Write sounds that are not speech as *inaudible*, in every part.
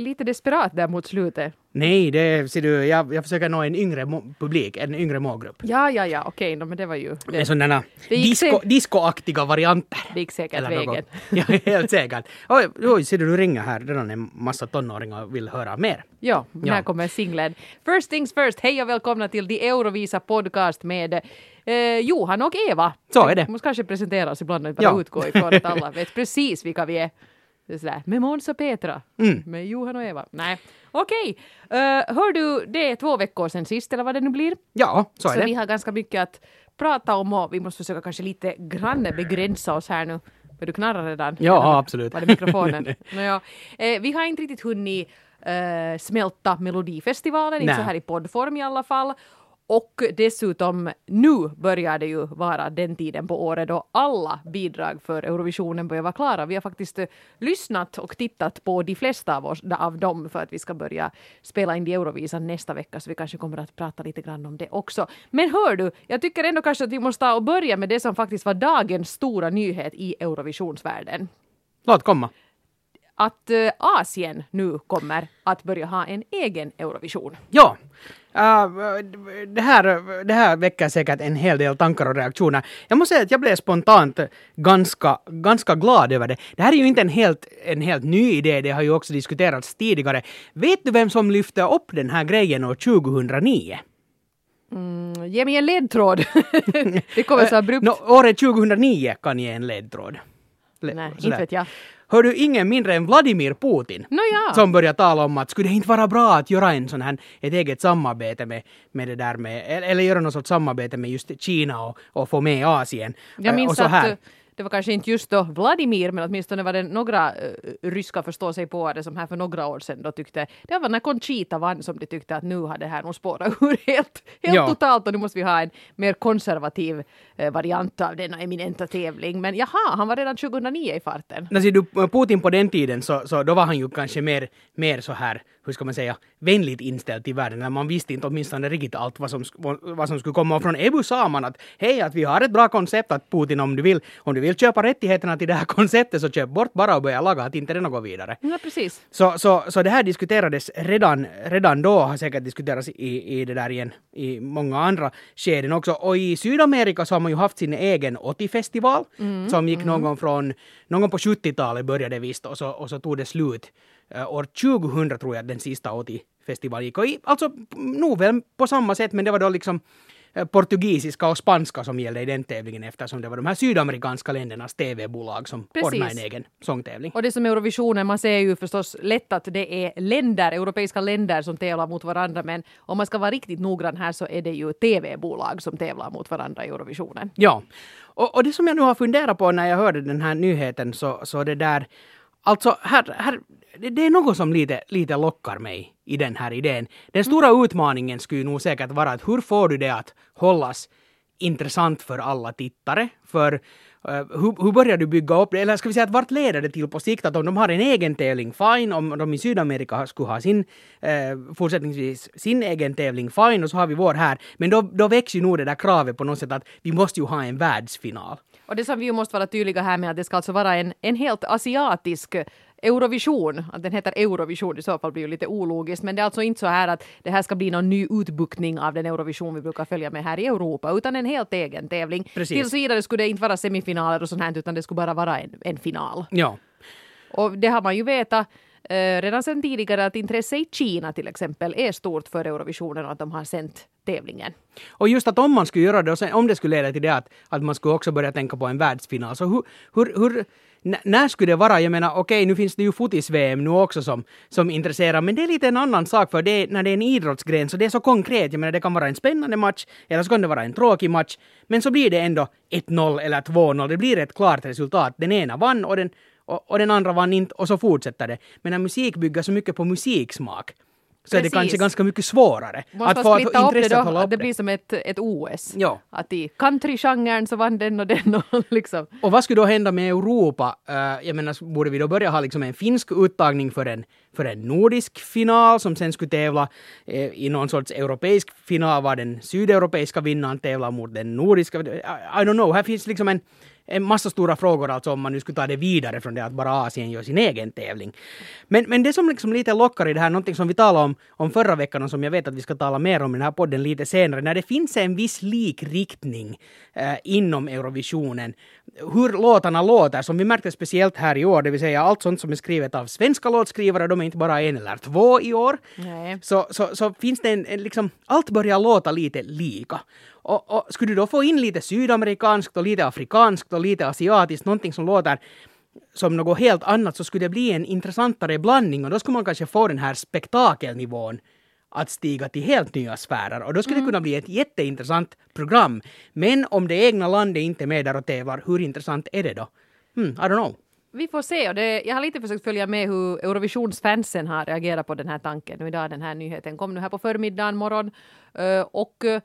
lite desperat där mot slutet. Nej, det ser du, jag, jag försöker nå en yngre publik, en yngre målgrupp. Ja, ja, ja, okej, no, men det var ju... Det, sådana Det gick disco, sä- discoaktiga varianter. det gick säkert Eller något. vägen. *laughs* Ja, helt säkert. Oj, oj, ser du, du ringer här. Redan en massa tonåringar vill höra mer. Ja, Ja. här kommer singeln. First things first, hej och välkomna till The Eurovisa Podcast med eh, Johan och Eva. Så är det. Måste kanske presentera oss ibland och bara Ja. utgå ifrån att alla vet precis vilka vi är. Sådär, med Måns och Petra, Mm. med Johan och Eva. Nej, okej. Eh, hör du, det är två veckor sedan sist eller vad det nu blir. Ja, så är Så det. vi har ganska mycket att prata om och vi måste försöka kanske lite grann begränsa oss här nu. Men du knarrar redan? Ja, absolut. Var det mikrofonen? *laughs* Nåja, eh, vi har inte riktigt hunnit eh, smälta Melodifestivalen, inte Nej. så här i poddform i alla fall. Och dessutom, nu börjar det ju vara den tiden på året då alla bidrag för Eurovisionen börjar vara klara. Vi har faktiskt eh, lyssnat och tittat på de flesta av, oss, av dem för att vi ska börja spela in i Eurovisan nästa vecka, så vi kanske kommer att prata lite grann om det också. Men hör du, jag tycker ändå kanske att vi måste ta och börja med det som faktiskt var dagens stora nyhet i Eurovisionsvärlden Låt komma. att eh, Asien nu kommer att börja ha en egen Eurovision. Ja. Uh, det, här, det här väcker säkert en hel del tankar och reaktioner. Jag måste säga att jag blev spontant ganska, ganska glad över det. Det här är ju inte en helt, en helt ny idé, det har ju också diskuterats tidigare. Vet du vem som lyfte upp den här grejen år 2009? Mm, ge mig en ledtråd. *laughs* det kommer så abrupt. Nå, året 2009 kan ge en ledtråd. Le- Nej, inte vet jag. Hör du ingen mindre än Vladimir Putin Nåja. som börjar tala om att skulle det inte vara bra att göra en sån här, ett eget samarbete med, med det där med, eller, göra något sorts samarbete med just Kina och, och få med Asien. Jag minns och så att här. eh, det var kanske inte just då Vladimir, men åtminstone var det några uh, ryska förstå sig på det som här för några år sedan då tyckte, det var när Conchita vann som de tyckte att nu har det här nog spårat ur *laughs* helt, helt Ja. totalt och nu måste vi ha en mer konservativ eh, variant av denna eminenta tävling. Men jaha, han var redan 2009 i farten. När ser du Putin på den tiden så, så då var han ju kanske mer, mer så här, hur ska man säga, vänligt inställd till världen. När man visste inte åtminstone riktigt allt vad som, vad som skulle komma. Och från EBU sa man att hej, att vi har ett bra koncept att Putin om du vill, om du vill köpa rättigheterna till det här *laughs* konceptet så köp bort bara och börja laga att inte det går vidare. Ja, precis. Så, så, så det här diskuterades redan, redan då, har säkert diskuterats i, i det där igen i många andra skeden också. Och i Sydamerika så har man ju haft sin egen 80-festival som gick någon gång från, någon på 70-talet började visst och så, och så tog det slut. Uh, år 2000 tror jag den sista 80-festivalen gick. Och i, alltså nog väl på samma sätt men det var då liksom eh, portugisiska och spanska som gällde i den tävlingen eftersom det var de här sydamerikanska ländernas TV-bolag som Precis. ordnade en egen sångtävling. Och det som Eurovisionen, man ser ju förstås lätt att det är länder, europeiska länder som tävlar mot varandra, men om man ska vara riktigt noggrann här så är det ju TV-bolag som tävlar mot varandra i Eurovisionen. Ja. Och, och det som jag nu har funderat på när jag hörde den här nyheten så, så det där Alltså, här, här, det, är något som lite, lite lockar mig i den här idén. Den stora utmaningen skulle nog säkert vara att hur får du det att hållas intressant för alla tittare? För Eh, hur, hur börjar du bygga upp det? Eller ska vi säga att vart leder det till på sikt? Att om de har en egen tävling, fine. Om de i Sydamerika skulle ha sin, eh, fortsättningsvis sin egen tävling, fine. Och så har vi vår här. Men då, då växer ju nog det där kravet på något sätt att vi måste ju ha en världsfinal. Och det som vi ju måste vara tydliga här med att det ska alltså vara en, en helt asiatisk Eurovision, att den heter Eurovision i så fall blir ju lite ologiskt, men det är alltså inte så här att det här ska bli någon ny utbuktning av den Eurovision vi brukar följa med här i Europa, utan en helt egen tävling. Precis. Tills vidare skulle det inte vara semifinaler och sånt här, utan det skulle bara vara en, en final. Ja. Och det har man ju vetat eh, redan sedan tidigare att intresse i Kina till exempel är stort för Eurovisionen och att de har sänt tävlingen. Och just att om man skulle göra det, och sen, om det skulle leda till det att, att man skulle också börja tänka på en världsfinal, så hur, hur, hur n- när skulle det vara? Jag menar, okej, nu finns det ju fotis-VM nu också som, som intresserar, men det är lite en annan sak för det är, när det är en idrottsgren så det är så konkret. Jag menar, det kan vara en spännande match eller så kan det vara en tråkig match, men så blir det ändå 1-0 eller 2-0. Det blir ett klart resultat. Den ena vann och den, och, och den andra vann inte och så fortsätter det. Men när musik bygger så mycket på musiksmak så är det kanske ganska mycket svårare Måste att man splitta upp det då, att det blir som ett, ett OS. Ja. Att i countrygenren så vann den och den och *laughs* liksom. Och vad skulle då hända med Europa? Uh, jag menar, borde vi då börja ha liksom en finsk uttagning för en, för en nordisk final som sen skulle tävla eh, i någon sorts europeisk final var den sydeuropeiska vinnaren tävlar mot den nordiska. I, I don't know, här finns liksom en en massa stora frågor alltså om man nu skulle ta det vidare från det att bara Asien gör sin egen tävling. Men, men det som liksom lite lockar i det här, någonting som vi talade om, om förra veckan och som jag vet att vi ska tala mer om i den här podden lite senare, när det finns en viss likriktning eh, inom Eurovisionen, hur låtarna låter, som vi märkte speciellt här i år, det vill säga allt sånt som är skrivet av svenska låtskrivare, de är inte bara en eller två i år, Nej. så, så, så finns det en, en liksom, allt börjar låta lite lika. Och, och skulle du då få in lite sydamerikanskt och lite afrikanskt och lite asiatiskt, någonting som låter som något helt annat, så skulle det bli en intressantare blandning och då skulle man kanske få den här spektakelnivån att stiga till helt nya sfärer och då skulle det kunna bli ett jätteintressant program. Men om det egna landet inte är med där och tävlar, hur intressant är det då? Hmm, I don't know. Vi får se. Och det, jag har lite försökt följa med hur Eurovisionsfansen har reagerat på den här tanken. Nu idag den här nyheten kom nu här på förmiddagen, morgon. Eh, och eh,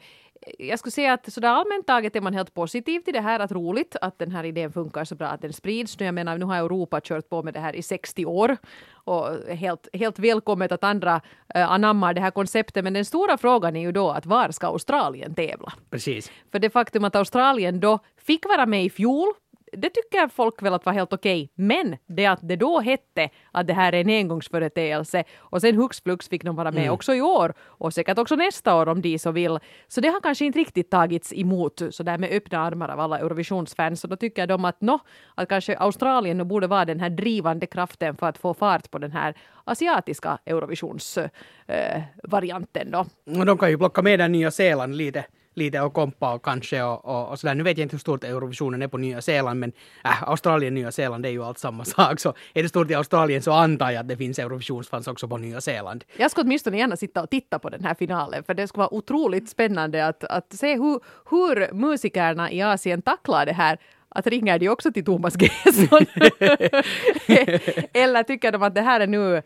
jag skulle säga att sådär allmänt taget är man helt positiv till det här. Att roligt att den här idén funkar så bra att den sprids. Nu, jag menar, nu har Europa kört på med det här i 60 år. Och helt, helt välkommet att andra uh, anammar det här konceptet. Men den stora frågan är ju då att var ska Australien tävla? Precis. För det faktum att Australien då fick vara med i fjol det tycker folk väl att var helt okej. Men det att det då hette att det här är en engångsföreteelse och sen hux flux fick de vara med också i år och säkert också nästa år om de så vill. Så det har kanske inte riktigt tagits emot så där med öppna armar av alla Eurovisionsfans. Så då tycker de att no, att kanske Australien nu borde vara den här drivande kraften för att få fart på den här asiatiska Eurovisionsvarianten då. Och de kan ju plocka med den Nya Zeeland lite, lite och kompa och kanske och, och, och sådär. Nu vet jag inte hur stort Eurovisionen är på Nya Zeeland men äh, Australien Nya Zeeland det är ju allt samma *laughs* sak. Så är det stort i Australien så antar jag att det finns Eurovisionsfans också på Nya Zeeland. Jag skulle åtminstone gärna sitta och titta på den här finalen för det skulle vara otroligt spännande att, att se hur, hur musikerna i Asien tacklar det här att ringer de också till Thomas Gesson? *laughs* *laughs* Eller tycker de att det här är nu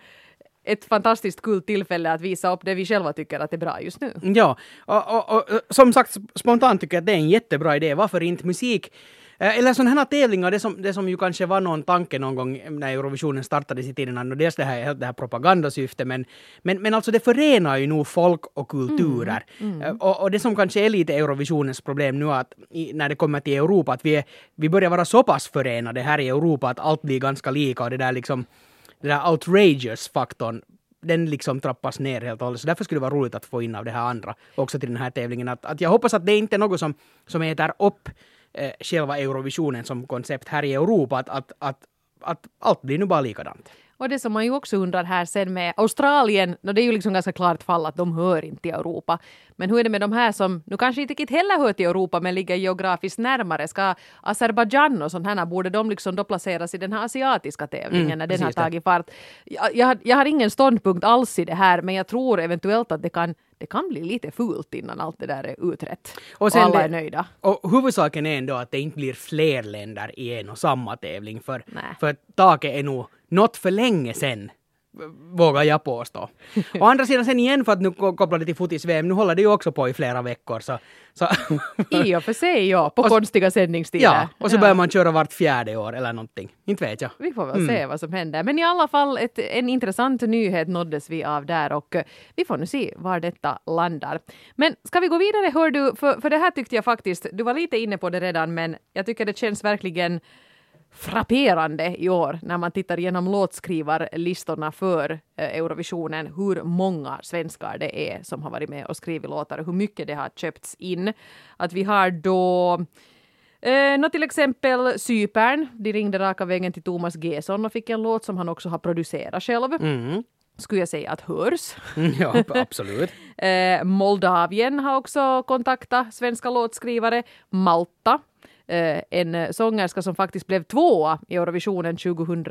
ett fantastiskt kul tillfälle att visa upp det vi själva tycker att är bra just nu? Ja, och, och, och som sagt spontant tycker jag att det är en jättebra idé. Varför inte musik? Eh, Eller sådana här tävlingar, det som, det som ju kanske var någon tanke någon gång när Eurovisionen startades i tiden, dels det här, det här propagandasyftet, men, men, men alltså det förenar ju nog folk och kulturer. Eh, Och, och det som kanske är lite Eurovisionens problem nu, att i, när det kommer till Europa, att vi, är, vi börjar vara så pass förenade här i Europa att allt blir ganska lika och det där liksom, den där outrageous-faktorn den liksom trappas ner helt och hållet. Så därför skulle det vara roligt att få in av det här andra också till den här tävlingen. Att, att jag hoppas att det inte är något som, som äter upp eh, själva Eurovisionen som koncept här i Europa. Att, att, att, att allt blir nu bara likadant. Och det som man ju också undrar här sen med Australien, no det är ju liksom ganska klart fall att de hör inte till Europa. Men hur är det med de här som nu kanske inte riktigt heller hör till Europa men ligger geografiskt närmare? Ska Azerbajdzjan och sånt här, borde de liksom då placeras i den här asiatiska tävlingen Mm, när den har tagit fart? Jag, jag, har- jag har ingen ståndpunkt alls i det här men jag tror eventuellt att det kan, det kan bli lite fult innan allt det där är utrett. Och, sen alla det- är nöjda. Och huvudsaken är ändå att det inte blir fler länder i en och samma tävling. För, Nej. för taket är nog nått för länge sen vågar jag påstå. Å andra sidan sen igen för att nu ko- koppla det till fotis-VM, nu håller det ju också på i flera veckor. Så, så I och för sig ja, på Och konstiga sändningstider. ja, och så Ja. börjar man köra vart fjärde år eller någonting. Inte vet jag. Vi får väl se vad som händer. Men i alla fall ett, en intressant nyhet nåddes vi av där och eh, vi får nu se var detta landar. Men ska vi gå vidare hör du, för, för det här tyckte jag faktiskt, du var lite inne på det redan men jag tycker det känns verkligen frapperande i år när man tittar igenom låtskrivarlistorna för eh, Eurovisionen hur många svenskar det är som har varit med och skrivit låtar och hur mycket det har köpts in. Att vi har då Eh, nå till exempel Cypern, de ringde raka vägen till Thomas Gesson och fick en låt som han också har producerat själv. Mm. Skulle jag säga att hörs. Mm, Ja, *laughs* absolut. Eh, Moldavien har också kontaktat svenska låtskrivare. Malta, eh, en sångerska som faktiskt blev tvåa i Eurovisionen 2000,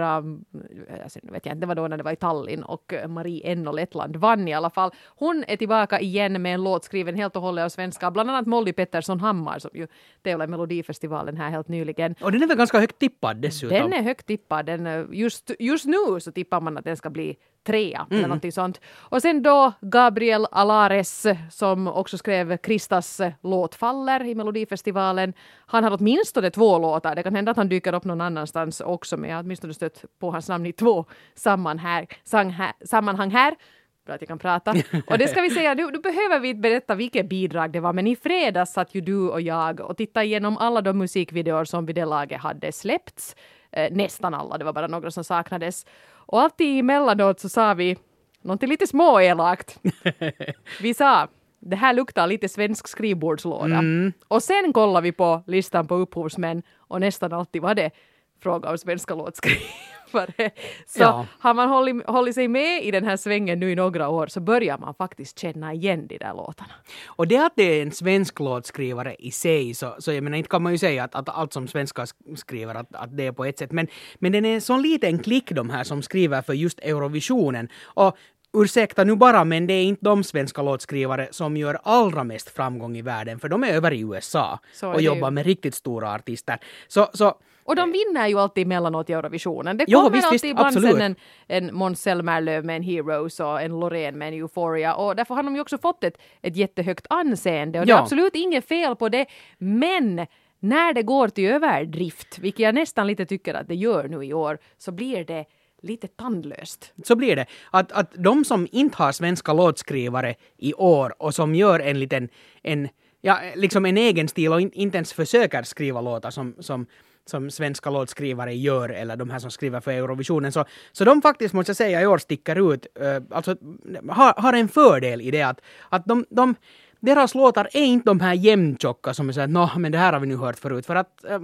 alltså, nu vet jag inte, det var då när det var i Tallinn och eh, Marie Enno Lettland vann i alla fall. Hon är tillbaka igen med en låt skriven helt och hållet av svenska, bland annat Molly Pettersson Hammar som ju tävlade i Melodifestivalen här helt nyligen. Och den är väl ganska högt tippad dessutom. Den är högt tippad. Den, eh, just, just nu så tippar man att den ska bli trea eller någonting sånt. Och sen då Gabriel Alares som också skrev Kristas låt Faller i Melodifestivalen. Han har åtminstone två låtar. Det kan hända att han dyker upp någon annanstans också men jag har åtminstone stött på hans namn i två sammanhang, här, sammanhang här. Bra att jag kan prata. *laughs* Och det ska vi säga, nu, nu behöver vi inte berätta vilket bidrag det var, men i fredags satt ju du och jag och tittade igenom alla de musikvideor som vid det laget hade släppts. Eh, nästan alla, det var bara några som saknades. Och alltid emellanåt så sa vi någonting lite småelakt. *laughs* Vi sa det här luktar lite svensk skrivbordslåda. Och sen kollade vi på listan på upphovsmän och nästan alltid var det fråga om svenska låtskrivare. *laughs* Så Ja. har man hållit, hållit sig med i den här svängen nu i några år så börjar man faktiskt känna igen de där låtarna. Och det att det är en svensk låtskrivare i sig, så, så jag menar inte kan man ju säga att, att allt som svenskar sk- skriver att, att det är på ett sätt, men, men den är en sån liten klick de här som skriver för just Eurovisionen. Och ursäkta nu bara, men det är inte de svenska låtskrivare som gör allra mest framgång i världen, för de är över i USA och jobbar med riktigt stora artister. Så, så Och de vinner ju alltid emellanåt i Eurovisionen. Det Jo, kommer visst, alltid visst, ibland absolut. sen en, en Måns Zelmerlöw med en Heroes och en Loreen med en Euphoria och därför har de ju också fått ett, ett jättehögt anseende och det är Ja. absolut inget fel på det. Men när det går till överdrift, vilket jag nästan lite tycker att det gör nu i år, så blir det lite tandlöst. så blir det. Att, att de som inte har svenska låtskrivare i år och som gör en liten, en, ja, liksom en egen stil och in, inte ens försöker skriva låtar som, som, som svenska låtskrivare gör eller de här som skriver för Eurovisionen. Så, så de faktiskt, måste jag säga, i år sticker ut, eh, alltså har, har en fördel i det att, att de, de deras låtar är inte de här jämntjocka som är såhär, nå, men det här har vi nu hört förut. För att eh,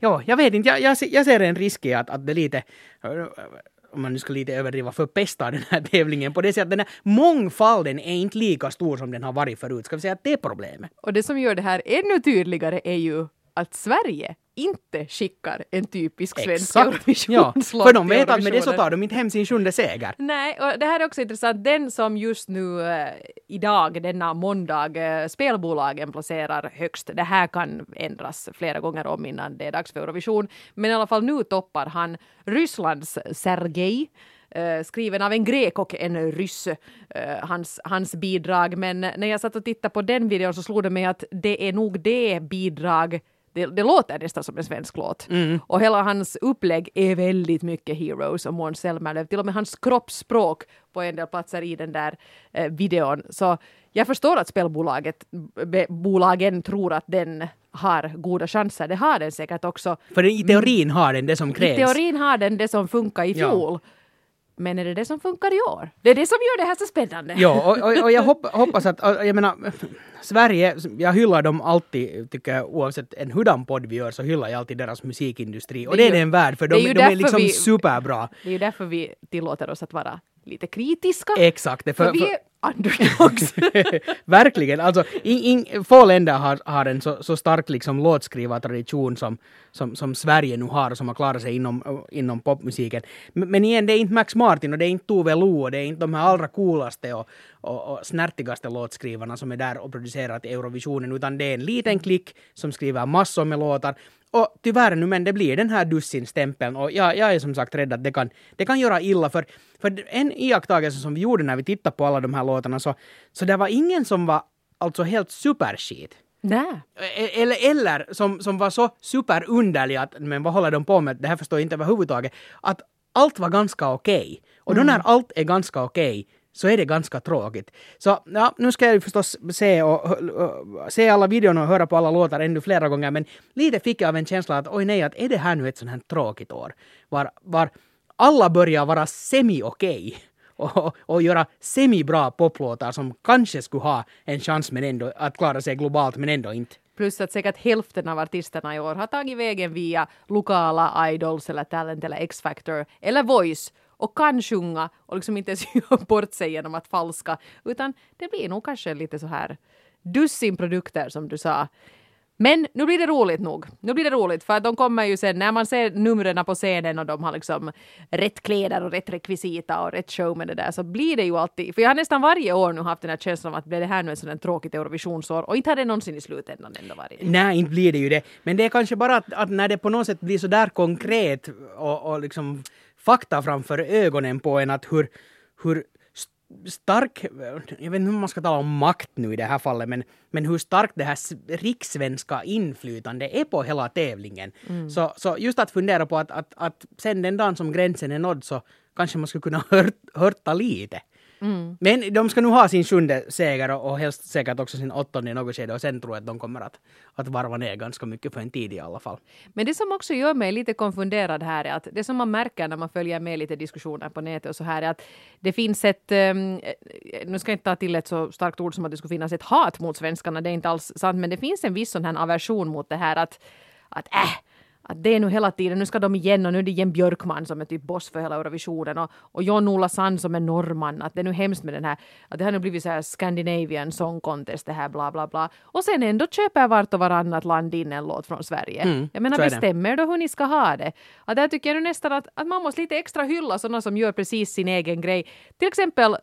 Ja, jag vet inte. Jag, jag, ser- jag ser en risk i att, att det lite, eh, om man nu ska lite överdriva, förpestar den här *laughs* tävlingen på det sättet att den här mångfalden är inte lika stor som den har varit förut. Ska vi säga att det är problemet? Och det som gör det här ännu tydligare är ju att Sverige inte skickar en typisk svensk Ja, Eurovisionslåt för de vet att med det så tar de inte hem sin sjunde seger. Nej, och det här är också intressant. Den som just nu eh, idag, denna måndag, eh, spelbolagen placerar högst. Det här kan ändras flera gånger om innan det är dags för Eurovision. Men i alla fall nu toppar han Rysslands Sergej. eh, skriven av en grek och en ryss, eh, hans, hans bidrag. Men när jag satt och tittade på den videon så slog det mig att det är nog det bidrag det, det låter nästan som en svensk låt. Och hela hans upplägg är väldigt mycket Heroes och Måns Zelmerlöw. Till och med hans kroppsspråk på en del platser i den där eh, videon. Så jag förstår att spelbolaget, be, bolagen tror att den har goda chanser. Det har den säkert också. För i teorin har den det som I krävs. teorin har den det som funkar i Ja. Men är det det som funkar i år? Det är det som gör det här så spännande. Ja, och, och, och jag hopp, hoppas att, jag menar, Sverige, jag hyllar dem alltid, tycker jag, oavsett en hurdan podd vi gör så hyllar jag alltid deras musikindustri. Och Det det är ju- den värd, för det är de, de är liksom vi- superbra. Det är ju därför vi tillåter oss att vara lite kritiska. Exakt. det- för, För, vi är underdogs. *laughs* Verkligen. Alltså, in, in, få länder har, har en så, så stark liksom, låtskrivartradition som, som, som Sverige nu har och som har klarat sig inom, inom popmusiken. Men, men igen, det är inte Max Martin och det är inte Tove Lo och det är inte de här allra coolaste och, och, och snärtigaste låtskrivarna som är där och producerar till Eurovisionen utan det är en liten klick som skriver massor med låtar. Och tyvärr nu, men det blir den här dussinstämpeln och jag, jag är som sagt rädd att det kan, det kan göra illa för, för en iakttagelse som vi gjorde när vi tittade på alla de här låtarna så, så det var ingen som var alltså helt superskit. Nej. E- Eller, eller som, som var så superunderlig att men vad håller de på med, det här förstår jag inte överhuvudtaget, att allt var ganska okej. Och då när allt är ganska okej så är det ganska tråkigt. Så ja, nu ska jag ju förstås se, och, och, se alla videorna och höra på alla låtar ännu flera gånger men lite fick jag av en känsla att oj nej, att är det här nu ett sånt här tråkigt år? Var, var alla börjar vara semi-okej och, *laughs* och göra semibra poplåtar som kanske skulle ha en chans men ändå att klara sig globalt men ändå inte. Plus att säkert hälften av artisterna i år har tagit vägen via lokala idols eller talent eller X-factor eller voice och kan sjunga och liksom inte *laughs* ens göra bort sig genom att falska utan det blir nog kanske lite så här dussin produkter som du sa. Men nu blir det roligt nog. Nu blir det roligt för att de kommer ju sen när man ser numren på scenen och de har liksom rätt kläder och rätt rekvisita och rätt show med det där så blir det ju alltid, för jag har nästan varje år nu haft den här känslan av att blir det här nu ett sådant tråkigt Eurovisionsår och inte har det någonsin i slutändan ändå varit. Nej, inte blir det ju det. Men det är kanske bara att, att när det på något sätt blir så där konkret och, och liksom fakta framför ögonen på en att hur, hur stark, jag vet inte hur man ska tala om makt nu i det här fallet, men, men hur starkt det här rikssvenska inflytande är på hela tävlingen. Så, så just att fundera på att, att, att sen den dagen som gränsen är nådd så kanske man skulle kunna *laughs* hört, hörta lite. Men de ska nu ha sin sjunde seger och, och helst säkert också sin åttonde i något skede och sen tror jag att de kommer att, att varva ner ganska mycket för en tid i alla fall. Men det som också gör mig lite konfunderad här är att det som man märker när man följer med lite diskussioner på nätet och så här är att det finns ett, um, nu ska jag inte ta till ett så starkt ord som att det skulle finnas ett hat mot svenskarna, det är inte alls sant, men det finns en viss sån här aversion mot det här att, att äh, att det är nu hela tiden, nu ska de igen och nu är det Jen Björkman som är typ boss för hela Eurovisionen och, och John-Ola Sand som är norrman, att det är nu hemskt med den här, att det har nu blivit så här Scandinavian Song Contest, det här bla bla bla. Och sen ändå köper vart och varannat land in en låt från Sverige. Mm, jag menar bestämmer då hur ni ska ha det. Och där tycker jag nu nästan att, att man måste lite extra hylla sådana som gör precis sin egen grej. Till exempel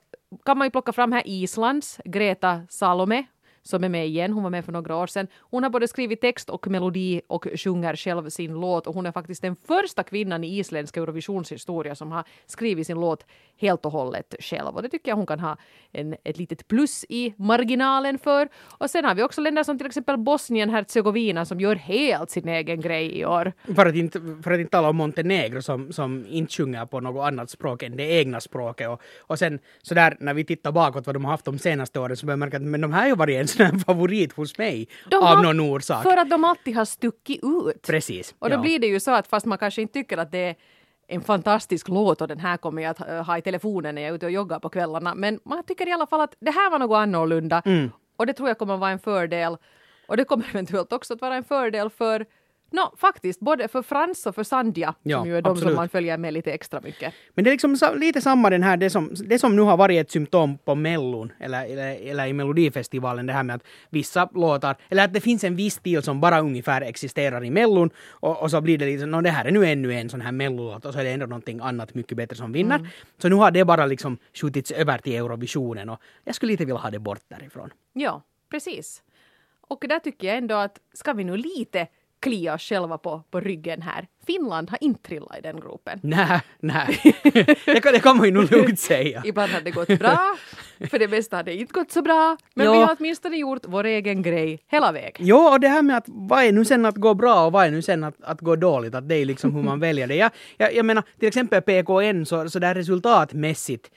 kan man ju plocka fram här Islands Greta Salome som är med igen. Hon var med för några år sedan. Hon har både skrivit text och melodi och sjunger själv sin låt och hon är faktiskt den första kvinnan i isländsk Eurovisionshistoria som har skrivit sin låt helt och hållet själv och det tycker jag hon kan ha en, ett litet plus i marginalen för. Och sen har vi också länder som till exempel Bosnien-Hercegovina som gör helt sin egen grej i år. För att inte, för att inte tala om Montenegro som, som inte sjunger på något annat språk än det egna språket. Och, och sen sådär när vi tittar bakåt vad de har haft de senaste åren så börjar man märka att men de här har ju varit en sån här favorit hos mig De av har- någon orsak. För att de alltid har stuckit ut. Precis. Och då ja. blir det ju så att fast man kanske inte tycker att det är en fantastisk låt och den här kommer jag att eh, ha i telefonen när jag är ute och joggar på kvällarna. Men man tycker i alla fall att det här var något annorlunda. Mm. Och det tror jag kommer vara en fördel. Och det kommer eventuellt också att vara en fördel för No, faktiskt, både för Frans och för Sandja, Ja, som ju är de som absolut. man följer med lite extra mycket. Men det är liksom lite samma den här, det som, det som nu har varit ett symptom på Mellon, eller, eller, eller i Melodifestivalen, det här med att vissa låtar, eller att det finns en viss stil som bara ungefär existerar i Mellon, och, och så blir det liksom, no, det här är nu ännu en sån här Mellolåt, och så är det ändå någonting annat mycket bättre som vinner. Mm. Så nu har det bara liksom skjutits över till Eurovisionen, och jag skulle lite vilja ha det bort därifrån. Ja, precis. Och där tycker jag ändå att ska vi nu lite klia oss själva på, på ryggen här. Finland har inte trillat i den gropen. Nej, nej. *laughs* det, kan, det kan man ju nog lugnt säga. Ibland har det gått bra, för det mesta har det inte gått så bra. Men Ja. vi har åtminstone gjort vår egen grej hela vägen. Jo, och det här med att vad är nu sen att gå bra och vad är nu sen att, att gå dåligt, att det är liksom hur man väljer det. Jag, jag, jag menar, till exempel PKN, så, så där resultatmässigt,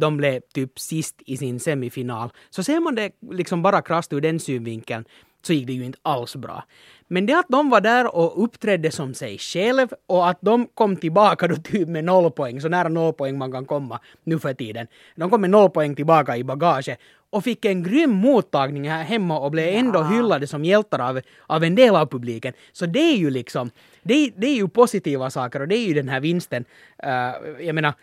de blev typ sist i sin semifinal, så ser man det liksom bara krasst ur den synvinkeln, så gick det ju inte alls bra. Men det att de var där och uppträdde som sig själv och att de kom tillbaka då typ med noll poäng, så nära noll poäng man kan komma nu för tiden. De kom med noll poäng tillbaka i bagaget och fick en grym mottagning här hemma och blev ändå hyllade som hjältar av, av en del av publiken. Så det är ju liksom, det, det är ju positiva saker och det är ju den här vinsten. Uh, jag menar,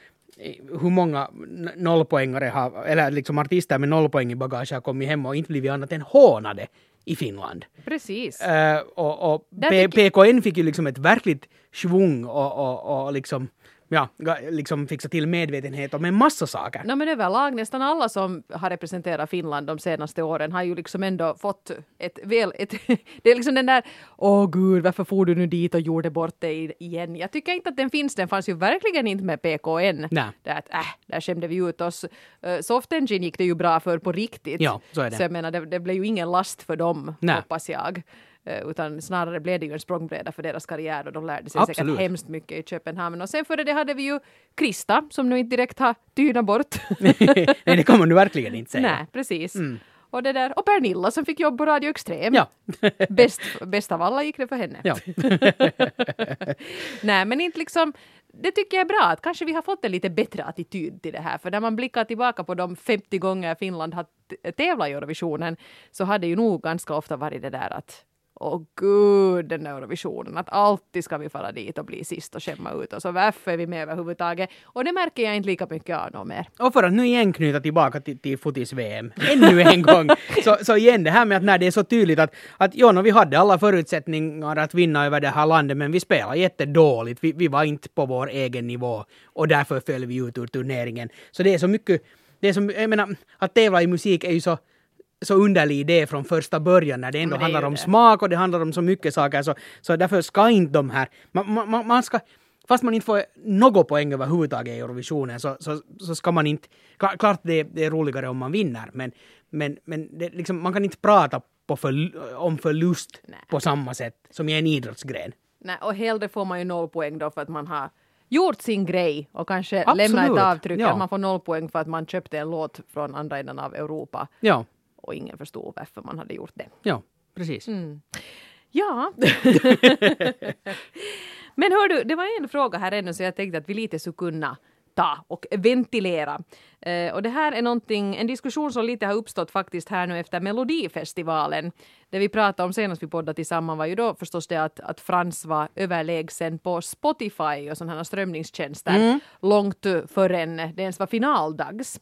hur många nollpoängare har, eller liksom artister med nollpoäng i bagage har kommit hem och inte blivit annat än hånade i Finland. Precis. Eh, och och PKN fick ju liksom ett verkligt svung och, och, och liksom, ja, liksom fixa till medvetenhet om en massa saker. No, men överlag nästan alla som har representerat Finland de senaste åren har ju liksom ändå fått ett väl... Ett, *laughs* det är liksom den där Åh gud, varför for du nu dit och gjorde bort dig igen? Jag tycker inte att den finns. Den fanns ju verkligen inte med PKN. Nej. Där, att, äh, där skämde vi ut oss. Uh, Soft Engine gick det ju bra för på riktigt. Ja, så är det. Så jag menar, det, det blev ju ingen last för dem, Nej. hoppas jag. Eh, utan snarare blev det ju en språngbräda för deras karriär och de lärde sig Absolut. säkert hemskt mycket i Köpenhamn. Och sen före det hade vi ju Krista som nu inte direkt har tynat bort. *laughs* Nej, det kan man nu verkligen inte säga. Nej, precis. Och, det där, och Pernilla som fick jobb på Radio Extrem. Ja. *laughs* Bäst, bäst av alla gick det för henne. Ja. *laughs* Nej, men inte liksom... Det tycker jag är bra, att kanske vi har fått en lite bättre attityd till det här. För när man blickar tillbaka på de 50 gånger Finland har tävlat i Eurovisionen så har det ju nog ganska ofta varit det där att Åh gud, den där Eurovisionen, att alltid ska vi fara dit och bli sist och skämma ut oss och varför är vi med överhuvudtaget? Och det märker jag inte lika mycket av något mer. Och för att nu igen knyta tillbaka till, till fotis-VM, ännu en gång, *laughs* så, så igen det här med att när det är så tydligt att, att jo, no, vi hade alla förutsättningar att vinna över det här landet, men vi spelade jättedåligt, vi, vi var inte på vår egen nivå och därför föll vi ut ur turneringen. Så det är så mycket, det är så, jag menar, att tävla i musik är ju så så underlig idé från första början när det ändå det handlar om det. smak och det handlar om så mycket saker så, så därför ska inte de här, man, man, man ska, fast man inte får något poäng överhuvudtaget i Eurovisionen så, så, så ska man inte, klar, klart det, det är roligare om man vinner men, men, men det, liksom, man kan inte prata på förl, om förlust Nej. på samma sätt som i en idrottsgren. Nej, och hellre får man ju noll poäng då för att man har gjort sin grej och kanske Absolut, lämna ett avtryck. ja. Att man får noll poäng för att man köpte en låt från andra änden av Europa Ja, och ingen förstod varför man hade gjort det. ja, precis. Mm. Ja. *laughs* Men hör du, det var en fråga här ännu så jag tänkte att vi lite skulle kunna ta och ventilera. Eh, och det här är någonting, en diskussion som lite har uppstått faktiskt här nu efter Melodifestivalen. Det vi pratade om senast vi poddade tillsammans var ju då förstås det att, att Frans var överlägsen på Spotify och sådana här strömningstjänster långt förrän det ens var finaldags.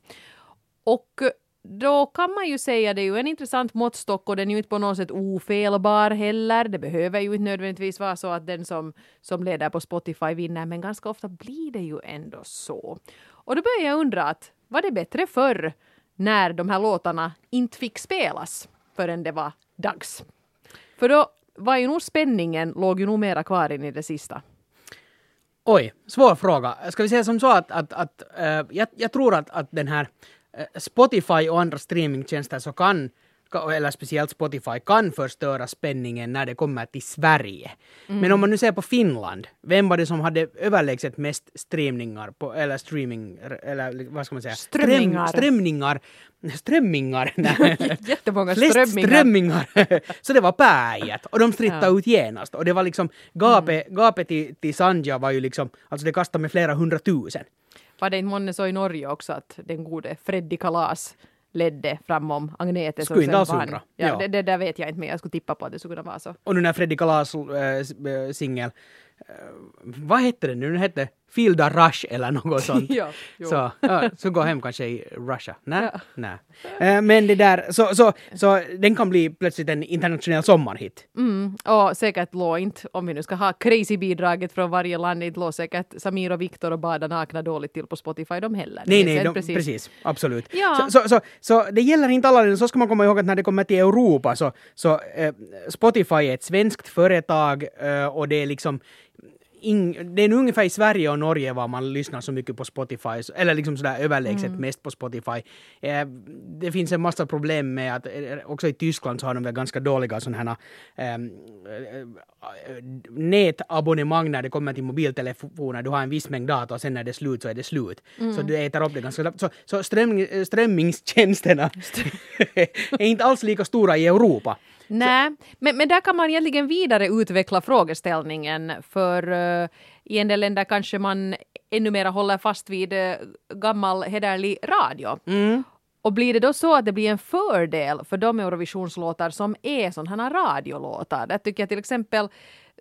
Och då kan man ju säga det är ju en intressant måttstock och den är ju inte på något sätt ofelbar heller. Det behöver ju inte nödvändigtvis vara så att den som, som leder på Spotify vinner, men ganska ofta blir det ju ändå så. Och då börjar jag undra att var det bättre förr när de här låtarna inte fick spelas förrän det var dags? För då var ju nog spänningen, låg ju nog mera kvar in i det sista. Oj, svår fråga. Ska vi säga som så att, att, att äh, jag, jag tror att, att den här Spotify och andra streamingtjänster så kan ka- eller speciellt Spotify, kan förstöra spänningen när det kommer till Sverige. Men om man nu ser på Finland, vem var det som hade överlägset mest streamningar på, eller streaming, eller vad ska man säga? Strömningar. Ström, strömningar. Strömmingar. *laughs* *laughs* Jättemånga strömmingar. strömmingar. *laughs* så det var Päijät och de strittade Ja. ut genast. Och det var liksom, gapet, gapet till, till Sandja var ju liksom, alltså det kastade med flera hundratusen. Var det inte månne så i Norge också att den gode Freddy Kalas ledde framom Agnete inte sen vann? Ja, Ja. Det, det där vet jag inte men jag skulle tippa på att det skulle kunna vara så. Och nu när Freddy Kalas äh, singel, äh, vad hette den nu? Den hette The Rush eller något *laughs* sånt. Ja, så, ja, så gå hem kanske i Russia. Nej, Ja. nej. Äh, men det där, så, så, så den kan bli plötsligt en internationell sommarhit. Mm, och säkert låg inte, om vi nu ska ha crazy-bidraget från varje land, inte låg säkert Samir och Viktor och Bada nakna dåligt till på Spotify de heller. Nej, nej, de, inte precis. Absolut. Ja. Så, så, så, så det gäller inte alla länder. Så ska man komma ihåg att när det kommer till Europa så, så eh, Spotify är ett svenskt företag eh, och det är liksom ing, det är nog ungefär i Sverige och Norge var man lyssnar så mycket på Spotify, eller liksom sådär överlägset Mm. mest på Spotify. Eh, det finns en massa problem med att eh, också i Tyskland så har de väl ganska dåliga sådana här eh, eh, nätabonnemang när det kommer till mobiltelefoner. Du har en viss mängd data och sen när det är slut så är det slut. Så du äter upp det ganska. Så, så ström, eh, *laughs* strömmingstjänsterna är inte alls lika stora i Europa. Nej, men, men där kan man egentligen vidare utveckla frågeställningen för uh, i en del länder kanske man ännu mer håller fast vid uh, gammal hederlig radio. Och blir det då så att det blir en fördel för de Eurovisionslåtar som är sådana här radiolåtar? Där tycker jag till exempel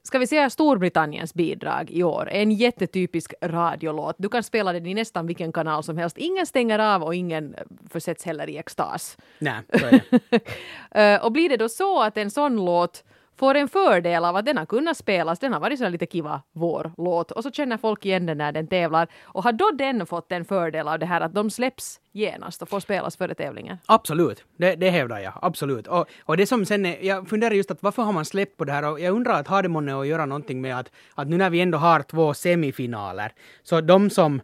Ska vi säga Storbritanniens bidrag i år en jättetypisk radiolåt. Du kan spela den i nästan vilken kanal som helst. Ingen stänger av och ingen försätts heller i extas. Nej, så är det. *laughs* Eh, och blir det då så att en sån låt får en fördel av att den har kunnat spelas, den har varit så lite kiva vår låt och så känner folk igen den när den tävlar. Och har då den fått en fördel av det här att de släpps genast och får spelas före tävlingen? Absolut, det, det hävdar jag. Absolut. Och, och det som sen är, jag funderar just att varför har man släppt på det här och jag undrar att har det månne att göra någonting med att, att nu när vi ändå har två semifinaler, så de som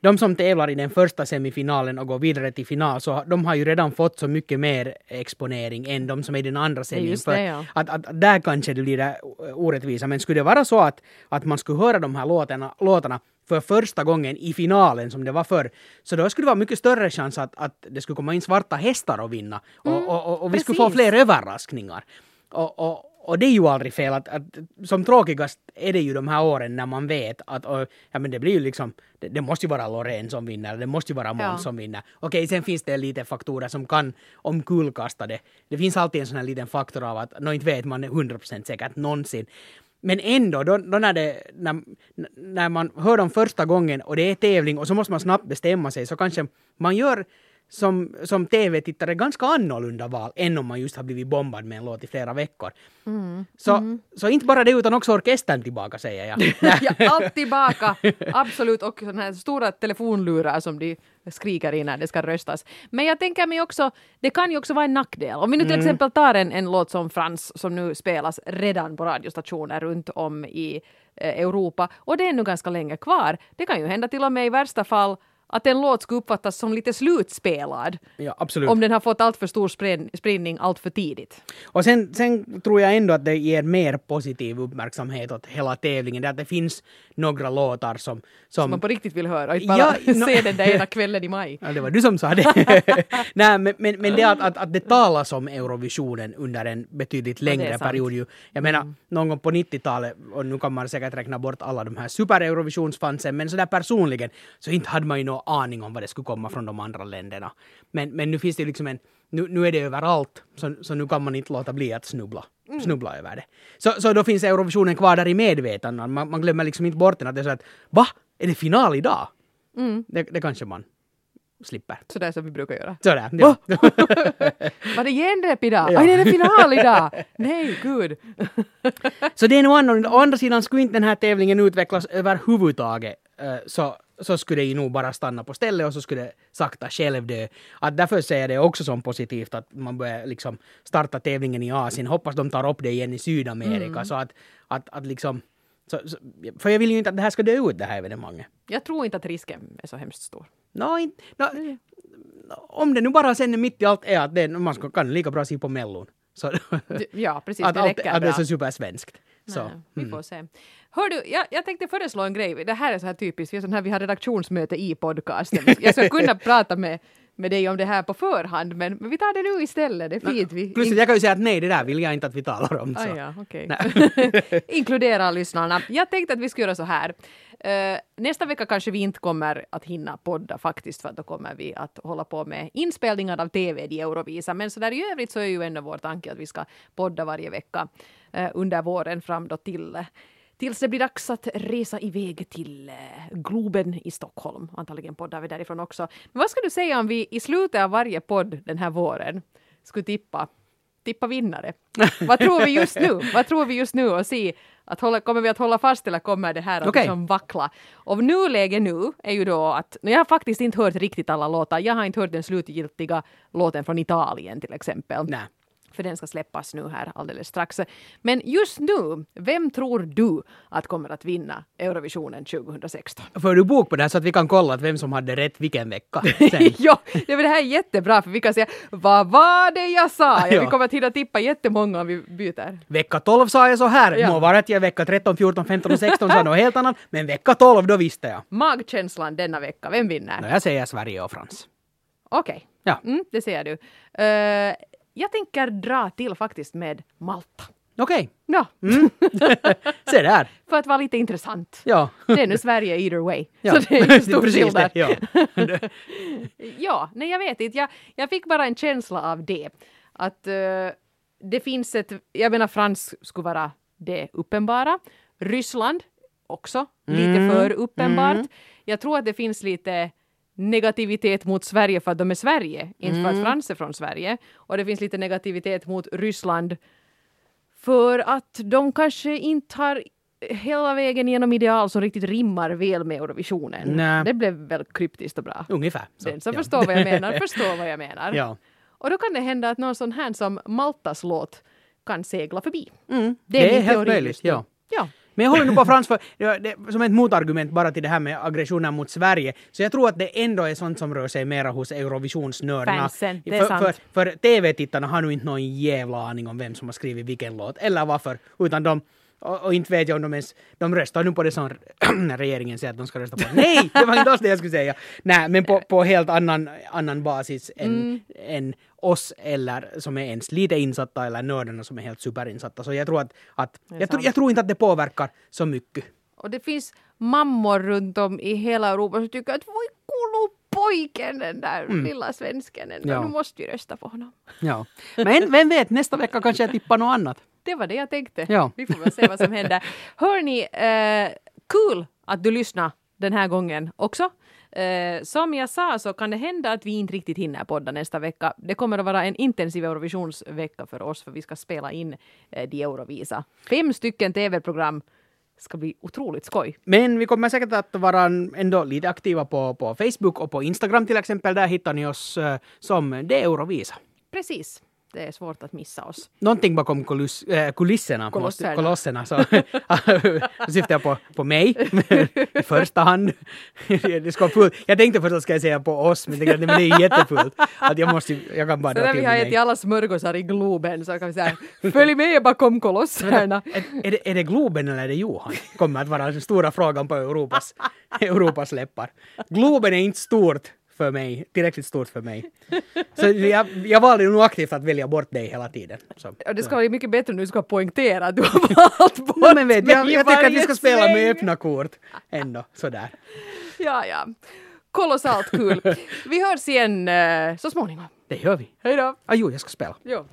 de som tävlar i den första semifinalen och går vidare till final, så de har ju redan fått så mycket mer exponering än de som är i den andra semin. det, ja. att, att där kanske det blir orättvisa. Men skulle det vara så att, att man skulle höra de här låtarna, låtarna för första gången i finalen som det var förr, så då skulle det vara mycket större chans att, att det skulle komma in svarta hästar och vinna. Och, och, och, och vi skulle få Mm, precis. fler överraskningar. Och, och, och det är ju aldrig fel att, att som tråkigast är det ju de här åren när man vet att och, ja, men det blir ju liksom det, det måste ju vara Loreen som vinner, det måste ju vara Måns Ja. som vinner. Okej, sen finns det lite faktorer som kan omkullkasta det. Det finns alltid en sån här liten faktor av att nå inte vet man 100% säkert någonsin. Men ändå, då, då när, det, när, när man hör dem första gången och det är tävling och så måste man snabbt bestämma sig så kanske man gör som, som tv-tittare ganska annorlunda val än om man just har blivit bombad med en låt i flera veckor. Så, så inte bara det utan också orkestern tillbaka säger jag. *laughs* ja, allt tillbaka! Absolut, och såna här stora telefonlurar som de skriker i när det ska röstas. Men jag tänker mig också, det kan ju också vara en nackdel. Om vi nu till exempel tar en, en låt som Frans som nu spelas redan på radiostationer runt om i eh, Europa och det är nu ganska länge kvar. Det kan ju hända till och med i värsta fall att en låt skulle uppfattas som lite slutspelad Ja, absolut. om den har fått allt för stor spridning allt för tidigt. Och sen, sen tror jag ändå att det ger mer positiv uppmärksamhet åt hela tävlingen. Det att det finns några låtar som... som Man på riktigt vill höra och inte bara *laughs* Ja, no- *laughs* se den där ena kvällen i maj. Ja, det var du som sa det. *laughs* Nej, men, men, men det att, att, att det talas om Eurovisionen under en betydligt längre period. Ju. Jag menar, någon gång på 90-talet, och nu kan man säkert räkna bort alla de här super-Eurovisionsfansen, men sådär personligen så inte hade man ju någon aning om vad det skulle komma från de andra länderna. Men, men nu finns det liksom en, nu, nu är det överallt, så, så nu kan man inte låta bli att snubbla. Snubbla över det. Så, så då finns Eurovisionen kvar där i medvetandet. Man, man glömmer liksom inte bort den. Att det är så att, va? Är det final idag? Det, det kanske man slipper. Sådär som vi brukar göra. Sådär, ja. *laughs* Var det genrep idag? Ja. Aj, det är det final idag! Nej, gud. *laughs* Så det är nog annorlunda. Å andra sidan skulle inte den här tävlingen utvecklas överhuvudtaget eh, så, så skulle det ju nog bara stanna på stället och så skulle det sakta självdö. Att därför ser jag det också som positivt att man börjar liksom starta tävlingen i Asien. Hoppas de tar upp det igen i Sydamerika så att, att, att liksom så, så, för jag vill ju inte att det här ska dö ut det här evenemanget. Jag tror inte att risken är så hemskt stor. Nå, inte, nå, om det nu bara sen mitt i allt är att det, man ska, kan lika bra se på Mellon. Så, Ja, precis. *laughs* att, det allt, att det är så supersvenskt. Så. Nej, vi får se. Hör du, jag, jag tänkte föreslå en grej. Det här är så här typiskt. Vi, är sån här, vi har redaktionsmöte i podcasten. Jag skulle *laughs* kunna prata med, med dig om det här på förhand, men, men vi tar det nu istället. Det är fint. Vi, Plus att jag kan ju säga att nej, det där vill jag inte att vi talar om. Så. Ah, ja. Nej. *laughs* Inkludera lyssnarna. Jag tänkte att vi ska göra så här. Eh, nästa vecka kanske vi inte kommer att hinna podda faktiskt, för att då kommer vi att hålla på med inspelningar av TV i Eurovisa. Men så där i övrigt så är ju ändå vår tanke att vi ska podda varje vecka eh, under våren fram då till Tills det blir dags att resa iväg till eh, Globen i Stockholm. Antagligen poddar vi därifrån också. Men vad ska du säga om vi i slutet av varje podd den här våren skulle tippa tippa vinnare. *laughs* Vad tror vi just nu? Vad tror vi just nu och se att hålla, kommer vi att hålla fast eller kommer det här att Okej. liksom vackla? Och nuläget nu är ju då att, jag har faktiskt inte hört riktigt alla låtar. Jag har inte hört den slutgiltiga låten från Italien till exempel. Nej. För den ska släppas nu här alldeles strax. Men just nu, vem tror du att kommer att vinna Eurovisionen 2016? Får du bok på det här så att vi kan kolla att vem som hade rätt vilken vecka? *laughs* Ja, det, här är jättebra för vi kan säga vad var det jag sa? Ja. Vi kommer att hinna tippa jättemånga om vi byter. Vecka 12 sa jag så här. Ja. Må vara att jag vecka 13, 14, 15 och 16 sa något helt annat. Men vecka 12 då visste jag. Magkänslan denna vecka, vem vinner? Nå, jag säger Sverige och Frans. Okej, Ja. mm, det ser du. Eh, jag tänker dra till faktiskt med Malta. Okej, Ja, *laughs* se där. för att vara lite intressant. Ja. Det är nu Sverige either way. Ja. Så det är *laughs* inte stor Precis skillnad. Ja. *laughs* Ja, nej jag vet inte. Jag, jag fick bara en känsla av det. Att eh, det finns ett, jag menar Frans skulle vara det uppenbara. Ryssland också, lite för uppenbart. Jag tror att det finns lite negativitet mot Sverige för att de är Sverige, inte för att Frans är från Sverige. Och det finns lite negativitet mot Ryssland för att de kanske inte har hela vägen genom ideal som riktigt rimmar väl med Eurovisionen. Nej. Det blev väl kryptiskt och bra. Ungefär. Så, Den som ja. förstår vad jag menar, *laughs* förstår vad jag menar. Ja. Och då kan det hända att någon sån här som Maltas låt kan segla förbi. Mm. Det Det är, är min helt möjligt, ja. ja. Men jag håller nu på Frans för, *laughs* ja, det, som ett motargument bara till det här med aggressionen mot Sverige. Så jag tror att det ändå är sånt som rör sig mera hos Eurovisionsnördarna. Fansen, det är för, sant. för, för TV-tittarna har nu inte någon jävla aning om vem som har skrivit vilken låt, eller varför. Utan de, och, och inte vet jag om de ens, de röstar nu på det som *clears throat* regeringen säger att de ska rösta på. Nej, det var inte alls det jag skulle säga. Nej, men på, på helt annan, annan basis än, Mm. än oss eller som är ens lite insatta eller nördarna som är helt superinsatta. Så jag tror att, att jag, sant. jag tror inte att det påverkar så mycket. Och det finns mammor runt om i hela Europa som tycker att voi kulu pojken den där lilla svensken. Mm. Ja. Nu måste vi rösta på honom. Ja. Men vem vet, nästa vecka kanske jag tippar något annat. Det var det jag tänkte. Ja. Vi får väl se vad som händer. *laughs* Hörni, eh, kul att du lyssnade den här gången också. Eh, som jag sa så kan det hända att vi inte riktigt hinner podda nästa vecka. Det kommer att vara en intensiv Eurovisionsvecka för oss för vi ska spela in eh, de Eurovisa. Fem stycken tv-program ska bli otroligt skoj. Men vi kommer säkert att vara ändå lite aktiva på, på Facebook och på Instagram till exempel. Där hittar ni oss eh, som Det Eurovisa. Precis. Det är svårt att missa oss. Någonting bakom kuliss, äh, kulisserna, Kolosserna. kolosserna så *laughs* syftar jag på, på mig i *laughs* första hand. det *laughs* ska. Jag tänkte först att ska jag säga på oss, men tänkte, det är jättefullt. Att jag, måste, jag kan bara Så när vi har ätit alla smörgåsar i Globen så kan vi säga följ med bakom kolosserna. Är, är, det, är det Globen eller är det Johan? Kommer att vara den stora frågan på Europas, Europas läppar. Globen är inte stort för mig, tillräckligt stort för mig. Så jag, jag valde nog aktivt att välja bort dig hela tiden. Så. Ja, det ska vara mycket bättre nu ska poängtera att du har *laughs* valt bort Nej, men vet, jag, mig jag tycker att vi ska spela med öppna kort. Ändå, sådär. Ja, ja. Kolossalt kul. *laughs* Vi hörs igen eh, så småningom. Det gör vi. Hej då! Ah, jo, jag ska spela. Jo.